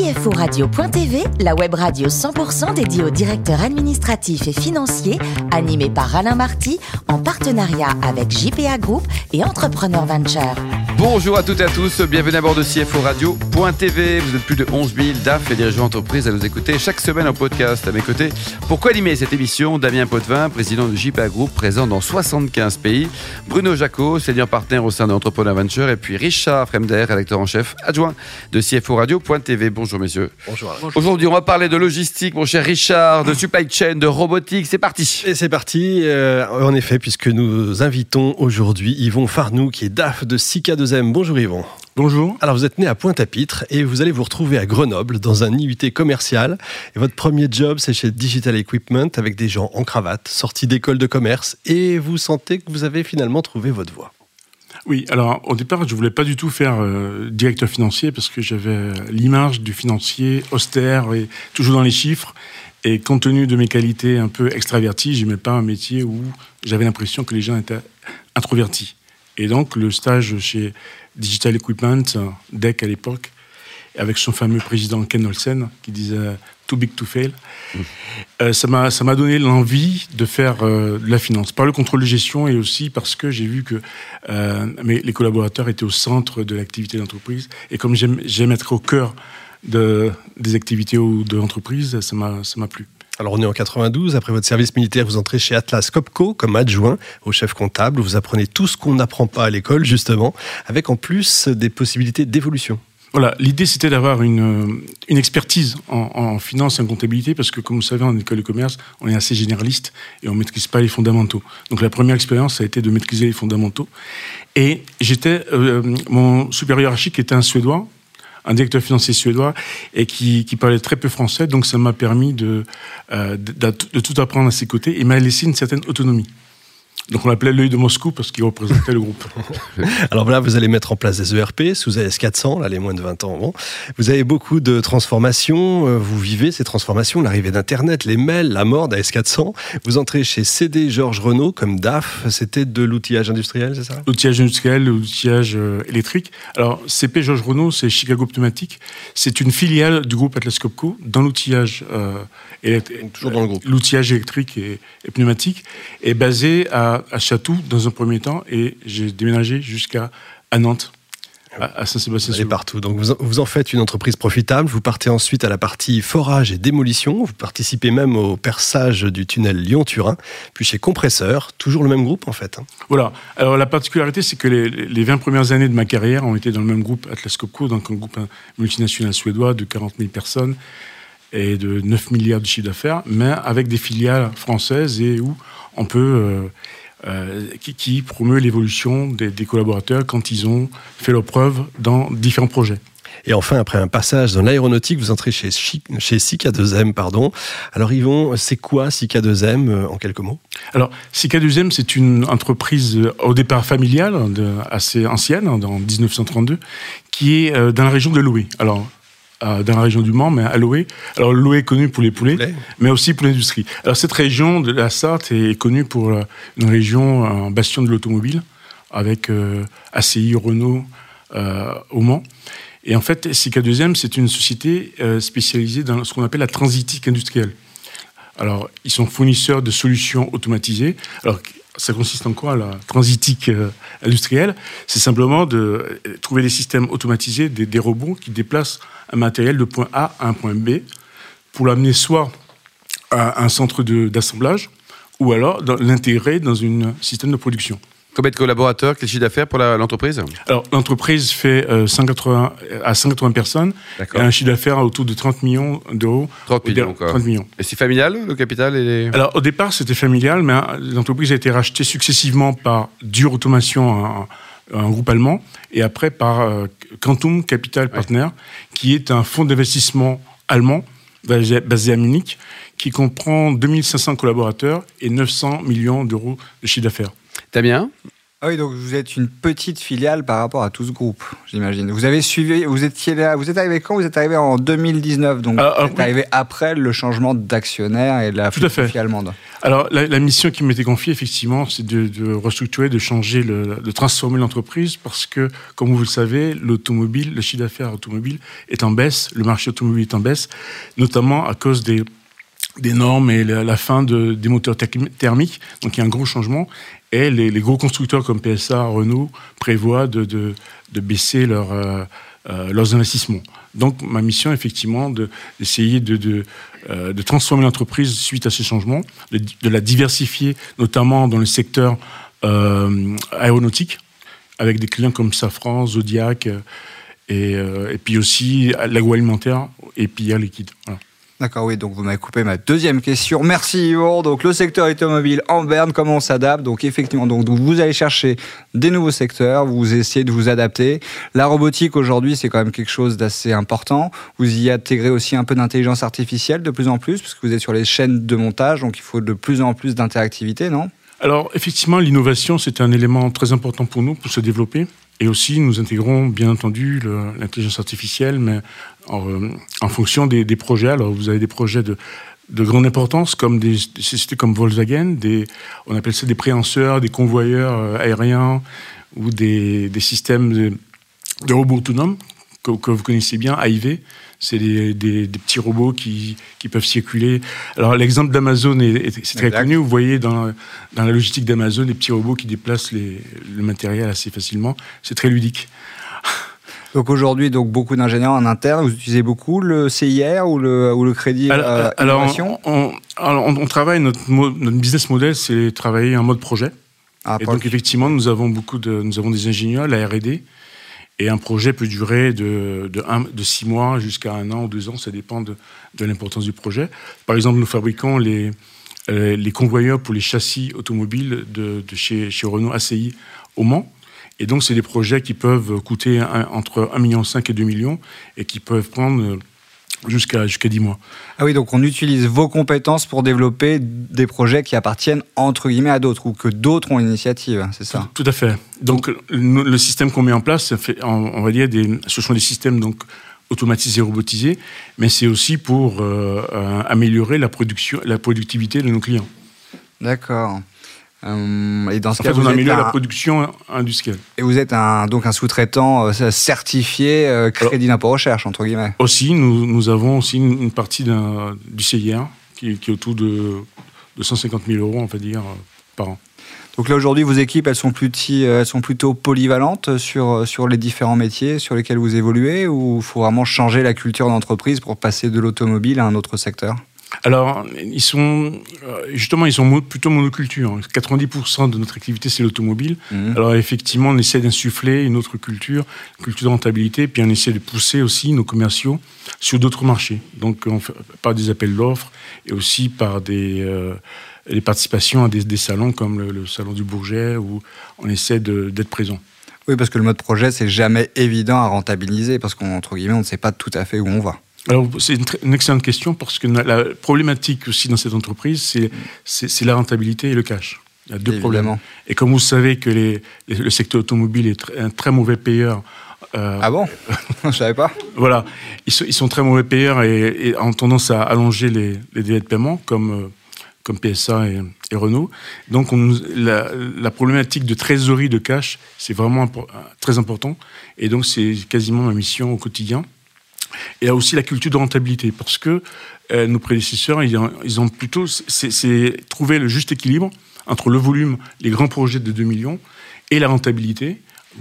CFORadio.tv, la web radio 100% dédiée aux directeurs administratifs et financiers, animée par Alain Marty, en partenariat avec JPA Group et Entrepreneur Venture. Bonjour à toutes et à tous, bienvenue à bord de CFO Radio.tv. Vous êtes plus de 11 000 DAF et dirigeants d'entreprise à nous écouter chaque semaine en podcast. À mes côtés, pour co-animer cette émission, Damien Potvin, président de JPA Group, présent dans 75 pays, Bruno Jacot, senior partenaire au sein d'Entrepreneur Venture, et puis Richard Fremder, rédacteur en chef adjoint de CFO Radio.tv. Bonjour messieurs. Bonjour. Aujourd'hui, on va parler de logistique, mon cher Richard, de supply chain, de robotique. C'est parti. Et c'est parti, euh, en effet, puisque nous invitons aujourd'hui Yvon Farnou, qui est DAF de Sika 2 Bonjour Yvon. Bonjour. Alors vous êtes né à Pointe-à-Pitre et vous allez vous retrouver à Grenoble dans un IUT commercial. Et votre premier job, c'est chez Digital Equipment avec des gens en cravate, sortis d'école de commerce. Et vous sentez que vous avez finalement trouvé votre voie. Oui, alors au départ, je voulais pas du tout faire euh, directeur financier parce que j'avais l'image du financier austère et toujours dans les chiffres. Et compte tenu de mes qualités un peu extraverties, j'aimais pas un métier où j'avais l'impression que les gens étaient introvertis. Et donc, le stage chez Digital Equipment, DEC à l'époque, avec son fameux président Ken Olsen, qui disait Too big to fail, mmh. euh, ça m'a donné l'envie de faire euh, de la finance, par le contrôle de gestion et aussi parce que j'ai vu que euh, mes, les collaborateurs étaient au centre de l'activité d'entreprise. Et comme j'aime être au cœur de, des activités de l'entreprise, ça m'a plu. Alors on est en 92, après votre service militaire, vous entrez chez Atlas Copco comme adjoint au chef comptable, vous apprenez tout ce qu'on n'apprend pas à l'école justement, avec en plus des possibilités d'évolution. Voilà, l'idée c'était d'avoir une, une, expertise en, finance et en comptabilité parce que comme vous savez en école de commerce, on est assez généraliste et on maîtrise pas les fondamentaux. Donc la première expérience a été de maîtriser les fondamentaux. Et j'étais, euh, mon supérieur archique était un Suédois, un directeur financier suédois et qui, parlait très peu français, donc ça m'a permis de, euh, de, tout apprendre à ses côtés et m'a laissé une certaine autonomie. Donc on l'appelait l'œil de Moscou parce qu'il représentait le groupe. Alors voilà, vous allez mettre en place des ERP sous AS400, là les moins de 20 ans. Bon. Vous avez beaucoup de transformations, euh, vous vivez ces transformations, l'arrivée d'Internet, les mails, la mort d'AS400. Vous entrez chez CD Georges Renault comme DAF, c'était de l'outillage industriel, c'est ça? L'outillage industriel, l'outillage euh, électrique. Alors CP Georges Renault, c'est Chicago Pneumatique, c'est une filiale du groupe Atlas Copco dans l'outillage euh, toujours dans le groupe. L'outillage électrique et, et pneumatique est basé à à, Chatou dans un premier temps et j'ai déménagé jusqu'à à Nantes. À, Saint-Sébastien. Vous partout. Donc vous, en faites une entreprise profitable. Vous partez ensuite à la partie forage et démolition. Vous participez même au perçage du tunnel Lyon-Turin. Puis chez Compresseur, toujours le même groupe en fait. Hein. Voilà. Alors la particularité, c'est que les, les, 20 premières années de ma carrière ont été dans le même groupe Atlas Copco, donc un groupe multinational suédois de 40 000 personnes et de 9 milliards de chiffre d'affaires, mais avec des filiales françaises et où on peut euh, euh, qui, promeut l'évolution des, collaborateurs quand ils ont fait leur preuve dans différents projets. Et enfin, après un passage dans l'aéronautique, vous entrez chez, chez Sika 2M. Pardon. Alors Yvon, c'est quoi Sika 2M euh, en quelques mots? Alors Sika 2M, c'est une entreprise euh, au départ familiale, assez ancienne, en 1932, qui est dans la région de Loué. Alors dans la région du Mans, mais à Loé. Alors Loé est connu pour les poulets, mais aussi pour l'industrie. Alors cette région de la Sarthe est connue pour euh, une région, un bastion de l'automobile, avec euh, ACI, Renault, euh, au Mans. Et en fait, SICA2M, c'est une société spécialisée dans ce qu'on appelle la transitique industrielle. Alors, ils sont fournisseurs de solutions automatisées. Alors, ça consiste en quoi la transitique industrielle? C'est simplement de trouver des systèmes automatisés, des, des robots qui déplacent un matériel de point A à un point B pour l'amener soit à un centre d'assemblage ou alors l'intégrer dans un système de production. Combien de collaborateurs, quel chiffre d'affaires pour l'entreprise? Alors, l'entreprise fait 180, euh, à 180 personnes et un chiffre d'affaires autour de 30 millions d'euros. 30 millions, quoi. 30 millions. Et c'est familial, le capital et Alors, au départ, c'était familial, mais hein, l'entreprise a été rachetée successivement par Dure Automation, un groupe allemand, et après par euh, Quantum Capital Partner, qui est un fonds d'investissement allemand basé à Munich, qui comprend 2500 collaborateurs et 900 millions d'euros de chiffre d'affaires. Damien Ah oui, donc vous êtes une petite filiale par rapport à tout ce groupe, j'imagine. Vous avez suivi, vous étiez là, vous êtes arrivé quand? Vous êtes arrivé en 2019, donc Ah, ah, vous êtes oui. arrivé après le changement d'actionnaire et de la Tout à fait. philosophie allemande. Alors, la, la mission qui m'était confiée, effectivement, c'est de, de restructurer, de changer, le, de transformer l'entreprise parce que, comme vous le savez, l'automobile, le chiffre d'affaires automobile est en baisse, le marché automobile est en baisse, notamment à cause des, des normes et la, fin de, des moteurs thermi- thermiques. Donc, il y a un gros changement. Et les, gros constructeurs comme PSA, Renault prévoient de, de, de baisser leur, euh, euh, leurs investissements. Donc, ma mission, effectivement, de- d'essayer de, euh, de transformer l'entreprise suite à ces changements, de, la diversifier, notamment dans le secteur aéronautique, avec des clients comme Safran, Zodiac, et, et puis aussi l'agroalimentaire et puis Air liquide. Voilà. D'accord, oui, donc vous m'avez coupé ma deuxième question. Merci Yvon. Donc le secteur automobile en Berne, comment on s'adapte? Donc effectivement, donc vous allez chercher des nouveaux secteurs, vous essayez de vous adapter. La robotique aujourd'hui, c'est quand même quelque chose d'assez important. Vous y intégrez aussi un peu d'intelligence artificielle de plus en plus, parce que vous êtes sur les chaînes de montage, donc il faut de plus en plus d'interactivité, non? Alors, effectivement, l'innovation, c'est un élément très important pour nous, pour se développer. Et aussi, nous intégrons, bien entendu, l'intelligence artificielle, mais en, euh, en fonction des, projets. Alors, vous avez des projets de, de grande importance, comme des, sociétés comme Volkswagen, on appelle ça des préhenseurs, des convoyeurs euh, aériens, ou des, des systèmes de, de robots autonomes, que, que vous connaissez bien, AIV. C'est des, des- des petits robots qui, qui peuvent circuler. Alors, l'exemple d'Amazon, est, est- c'est très Exact. connu. Vous voyez dans, dans la logistique d'Amazon des petits robots qui déplacent les- le matériel assez facilement. C'est très ludique. Donc aujourd'hui, donc beaucoup d'ingénieurs en interne, vous utilisez beaucoup le CIR ou le, ou le crédit Alors, euh, alors, innovation on, alors, on- on travaille, notre, mo- notre business model, c'est travailler en mode projet. Ah, Et donc, effectivement, nous avons beaucoup de, nous avons des ingénieurs, la R&D, et un projet peut durer de, de, six mois jusqu'à un an ou deux ans, ça dépend de, l'importance du projet. Par exemple, nous fabriquons les, euh, convoyeurs pour les châssis automobiles de, chez, Renault ACI au Mans. Et donc, c'est des projets qui peuvent coûter entre 1,5 million et 2 millions et qui peuvent prendre jusqu'à jusqu'à 10 mois. Ah oui, donc on utilise vos compétences pour développer des projets qui appartiennent entre guillemets à d'autres ou que d'autres ont l'initiative, c'est ça Tout, tout à fait. Donc, le, le système qu'on met en place, ça fait, on, on va dire, des, ce sont des systèmes donc automatisés, robotisés, mais c'est aussi pour euh, euh, améliorer la production, la productivité de nos clients. D'accord. Euh, et dans ce En cas, fait, on vous améliore la un, production industrielle. et vous êtes un, donc un sous-traitant euh, certifié euh, crédit d'impôt recherche entre guillemets. Aussi, nous, nous avons aussi une, une partie d'un- du CIR qui, qui est autour de, de 150 000 euros, on va dire, par an. Donc là aujourd'hui, vos équipes, elles sont, plus elles sont plutôt polyvalentes sur, sur les différents métiers sur lesquels vous évoluez ou il faut vraiment changer la culture d'entreprise pour passer de l'automobile à un autre secteur? Alors, ils sont euh, justement, ils sont plutôt monoculture. 90% de notre activité, c'est l'automobile. Mhm. Alors, effectivement, on essaie d'insuffler une autre culture, une culture de rentabilité, puis on essaie de pousser aussi nos commerciaux sur d'autres marchés. Donc, on fait, par des appels d'offres et aussi par des, euh, des participations à des, des salons comme le, le salon du Bourget où on essaie d'être présent. Oui, parce que le mode projet, c'est jamais évident à rentabiliser parce qu'entre guillemets, on ne sait pas tout à fait où on va. Alors, c'est une, excellente question parce que la problématique aussi dans cette entreprise, c'est- la rentabilité et le cash. Il y a deux problèmes. Et comme vous savez que les- les- le secteur automobile est tr- un très mauvais payeur, euh, Ah bon Je savais pas. voilà, ils sont, ils sont très mauvais payeurs et, et ont tendance à allonger les, les délais de paiement, comme, euh, comme PSA et, et Renault. Donc, on la, la problématique de trésorerie de cash, c'est vraiment impor- très important. Et donc, c'est quasiment ma mission au quotidien. Et il y a aussi la culture de rentabilité, parce que euh, nos prédécesseurs, ils ont, ils ont plutôt c'est, trouvé le juste équilibre entre le volume, les grands projets de 2 millions, et la rentabilité.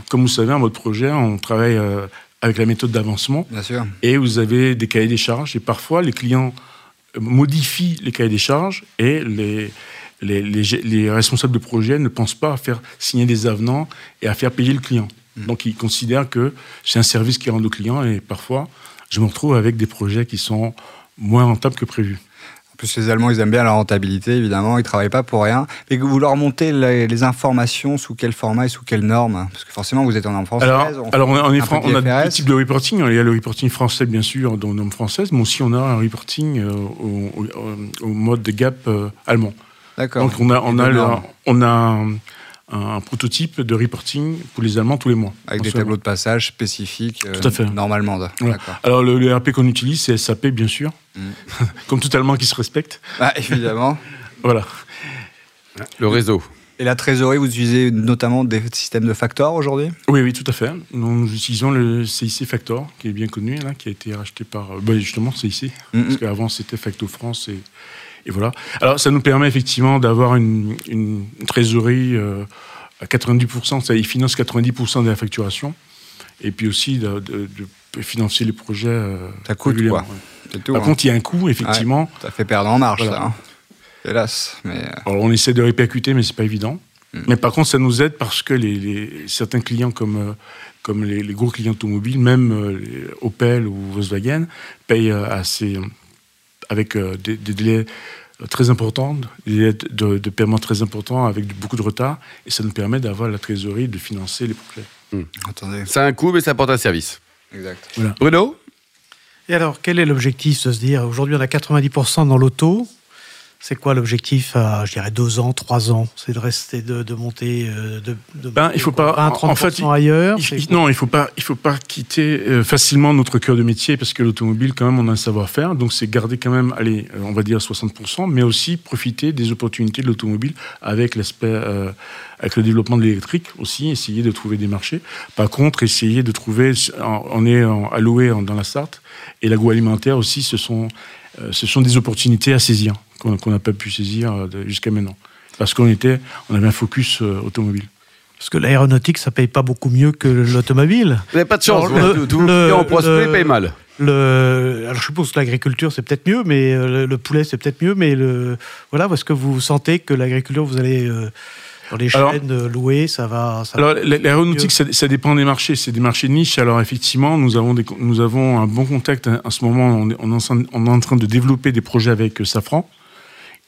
Comme vous savez, en mode projet, on travaille euh, avec la méthode d'avancement, Bien sûr. et vous avez des cahiers des charges, et parfois les clients euh, modifient les cahiers des charges, et les, les, les, les responsables de projet ne pensent pas à faire signer des avenants et à faire payer le client. Donc ils considèrent que c'est un service qui rend au client, et parfois, je me retrouve avec des projets qui sont moins rentables que prévu. En plus, les Allemands, ils aiment bien la rentabilité, évidemment. Ils travaillent pas pour rien. Mais que vous leur montez les, les informations sous quel format et sous quelles normes Parce que forcément, vous êtes en norme française. Alors, on- alors on, on est un fran- peu on a deux types de reporting. Il y a le reporting français, bien sûr, dans normes françaises, mais aussi on a un reporting euh, au, au- au mode de gap euh, allemand. D'accord. Donc on a, le- on a un, prototype de reporting pour les Allemands tous les mois. Avec des tableaux de passage spécifiques, euh, Tout à fait. normalement. Voilà. Alors le, le ERP qu'on utilise, c'est SAP bien sûr, Mm. comme tout Allemand qui se respecte. Ah, évidemment. Voilà. Le réseau. Et la trésorerie, vous utilisez notamment des systèmes de factors aujourd'hui? Oui, oui, tout à fait. Nous, nous utilisons le CIC Factor, qui est bien connu, là, qui a été racheté par euh, bah, justement CIC, parce qu'avant c'était Facto France et, et voilà. Alors ça nous permet effectivement d'avoir une, une trésorerie euh, à 90%, ça, ils financent 90% de la facturation, et puis aussi de, de- de financer les projets. euh, Ça coûte, régulièrement, quoi. ouais. C'est tout. Par hein. contre, il y a un coût, effectivement. Ça fait perdre en marge, Voilà. ça. hein. Hélas. Mais euh, Alors on essaie de répercuter, mais c'est pas évident. Mm. Mais par contre, ça nous aide parce que les, les- certains clients comme, comme les, les gros clients automobiles, même Opel ou Volkswagen, payent assez, avec euh, des, des délais euh, très importants, des délais de, de paiement très importants avec du- beaucoup de retard, et ça nous permet d'avoir la trésorerie de financer les projets. attendez. C'est un coût, mais ça apporte un service. Exact. Bruno? Et alors, quel est l'objectif de se dire aujourd'hui on a 90% dans l'auto C'est quoi l'objectif à, je dirais, deux ans, trois ans? C'est de rester, de, de monter, euh, de, de Ben, il faut pas- 20, en- 30% en fait, il- ailleurs Il- il- non, il faut pas, il faut pas quitter euh, facilement notre cœur de métier parce que l'automobile, quand même, on a un savoir-faire. Donc, c'est garder quand même, allez, euh, on va dire 60%, mais aussi profiter des opportunités de l'automobile avec l'aspect, euh, avec le développement de l'électrique aussi, essayer de trouver des marchés. Par contre, essayer de trouver, on est alloué dans la Sarthe et l'agroalimentaire aussi, ce sont, ce sont des opportunités à saisir qu'on n'a pas pu saisir euh, jusqu'à maintenant parce qu'on était, on avait un focus euh, automobile. Parce que l'aéronautique, ça paye pas beaucoup mieux que l'automobile. Vous n'avez pas de chance. Alors, vous, le- tout- tout le- en prospect le- paye mal. Le, alors je suppose que l'agriculture c'est peut-être mieux, mais euh, le, le poulet c'est peut-être mieux, mais le voilà, parce que vous sentez que l'agriculture vous allez euh, dans les Alors- chaînes louer, ça va. Ça Alors, l'aéronautique, ça, ça dépend des marchés. C'est des marchés de niche. Alors, effectivement, nous avons, des, nous avons un bon contact. hein. En ce moment, on est, on est en train- on est en train de développer des projets avec euh, Safran.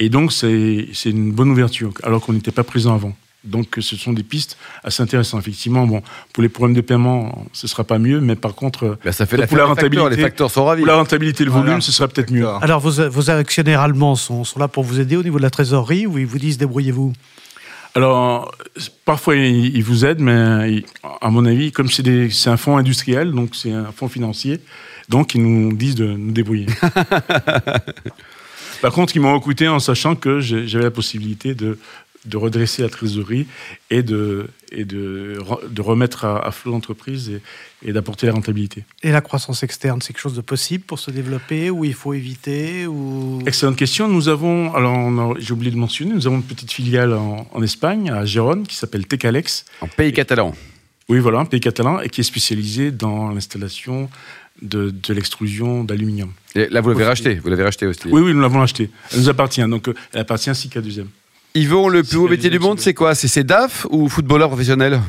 Et donc, c'est c'est une bonne ouverture, alors qu'on n'était pas présent avant. Donc, ce sont des pistes assez intéressantes. Effectivement, bon, pour les problèmes de paiement, ce sera pas mieux. Mais par contre, Ben, ça fait Pour la, rentabilité. Les facteurs sont ravis. pour la rentabilité et le Voilà. volume, ce sera peut-être mieux. Alors vos, vos actionnaires allemands sont, sont là pour vous aider au niveau de la trésorerie ou ils vous disent débrouillez-vous? Alors, parfois, ils vous aident, mais à mon avis, comme c'est un fonds industriel, donc c'est un fonds financier, donc ils nous disent de nous débrouiller. Par contre, ils m'ont recruté en sachant que j'avais la possibilité de, de redresser la trésorerie et de, et de, re- de remettre à, à flot l'entreprise et, et d'apporter la rentabilité. Et la croissance externe, c'est quelque chose de possible pour se développer ou il faut éviter ou... Excellente question. Nous avons, alors j'ai oublié de mentionner, nous avons une petite filiale en, en Espagne, à Gérone, qui s'appelle Tecalex. En pays catalan. Oui, voilà, un pays catalan et qui est spécialisé dans l'installation de, de l'extrusion d'aluminium. Et là, vous l'avez racheté. Vous l'avez racheté aussi. Oui, oui, nous l'avons acheté. Elle nous appartient, donc euh, elle appartient qu'à deuxième. Yvon, le plus la métier du monde, c'est quoi? C'est c'est DAF ou footballeur professionnel?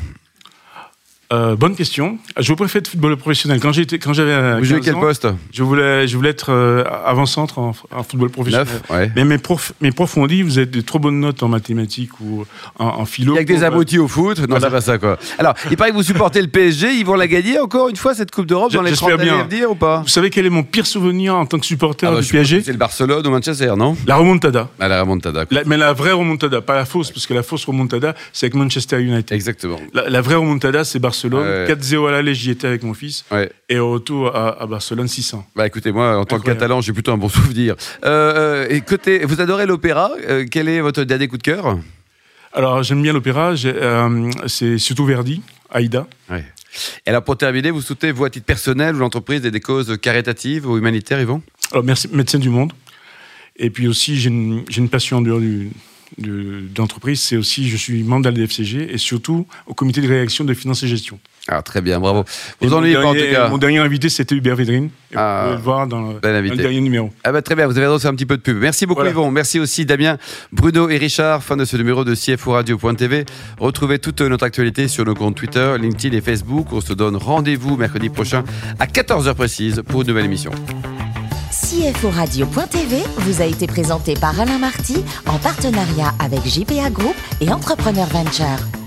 Euh, bonne question. Je préfère être footballeur professionnel. Quand j'étais, quand j'avais euh, Vous jouez 15 quel ans, poste? je voulais, je voulais être euh, avant-centre en, en football professionnel. Neuf Ouais. Mais mes profs, mes profs m'ont dit, vous avez de trop bonnes notes en mathématiques ou en, en philo. Il y a que des euh, abrutis au foot? Non, Voilà. c'est pas ça, quoi. Alors, il paraît que vous supportez le PSG. Ils vont la gagner encore une fois, cette Coupe d'Europe, dans les J'espère 30 années à venir ou pas? Vous savez quel est mon pire souvenir en tant que supporter Ah bah, du PSG C'est le Barcelone ou Manchester, non? La remontada. À la remontada. La- mais la vraie remontada, pas la fausse, parce que la fausse remontada, c'est avec Manchester United. Exactement. La, la vraie remontada, c'est Barcelone. Ouais. 4-0 à l'aller, j'y étais avec mon fils. Ouais. Et au retour à, à Barcelone, 600. Bah écoutez, moi, en tant que catalan, j'ai plutôt un bon souvenir. Euh, euh, et côté, vous adorez l'opéra. Euh, quel est votre dernier coup de cœur? Alors, j'aime bien l'opéra. euh, c'est surtout Verdi, Aïda. Ouais. Et alors, pour terminer, vous souhaitez, vous, à titre personnel ou l'entreprise, des, des causes caritatives ou humanitaires, Yvon? Alors, merci, médecin du monde. Et puis aussi, j'ai une, une passion en dehors du, de, d'entreprise. C'est aussi, je suis membre de la DFCG et surtout au comité de réaction de finances et gestion. Ah, très bien, bravo. Et Vous mon ennuyez pas, en dernier- tout cas. Mon dernier invité, c'était Hubert Védrine. Et Ah. Vous pouvez le voir dans le, dans dernier numéro. Ah bah très bien, vous avez c'est un petit peu de pub. Merci beaucoup Voilà. Yvon, merci aussi Damien, Bruno et Richard, fin de ce numéro de CFO Radio.tv. Retrouvez toute notre actualité sur nos comptes Twitter, LinkedIn et Facebook. On se donne rendez-vous mercredi prochain à 14h précise pour une nouvelle émission. CFO Radio.tv vous a été présenté par Alain Marty en partenariat avec JPA Group et Entrepreneur Venture.